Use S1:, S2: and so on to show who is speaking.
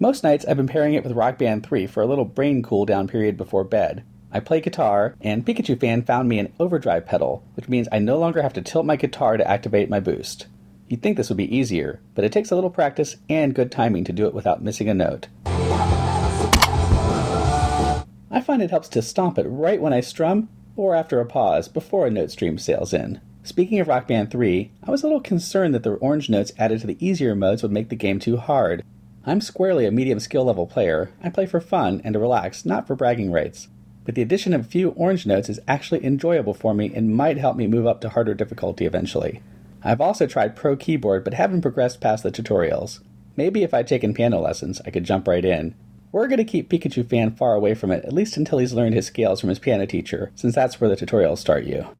S1: Most nights I've been pairing it with Rock Band 3 for a little brain cool down period before bed. I play guitar, and Pikachu Fan found me an overdrive pedal, which means I no longer have to tilt my guitar to activate my boost. You'd think this would be easier, but it takes a little practice and good timing to do it without missing a note. I find it helps to stomp it right when I strum, or after a pause before a note stream sails in. Speaking of Rock Band 3, I was a little concerned that the orange notes added to the easier modes would make the game too hard. I'm squarely a medium skill level player. I play for fun and to relax, not for bragging rights. But the addition of a few orange notes is actually enjoyable for me and might help me move up to harder difficulty eventually. I've also tried Pro Keyboard but haven't progressed past the tutorials. Maybe if I'd taken piano lessons, I could jump right in. We're going to keep Pikachu Fan far away from it, at least until he's learned his scales from his piano teacher, since that's where the tutorials start you.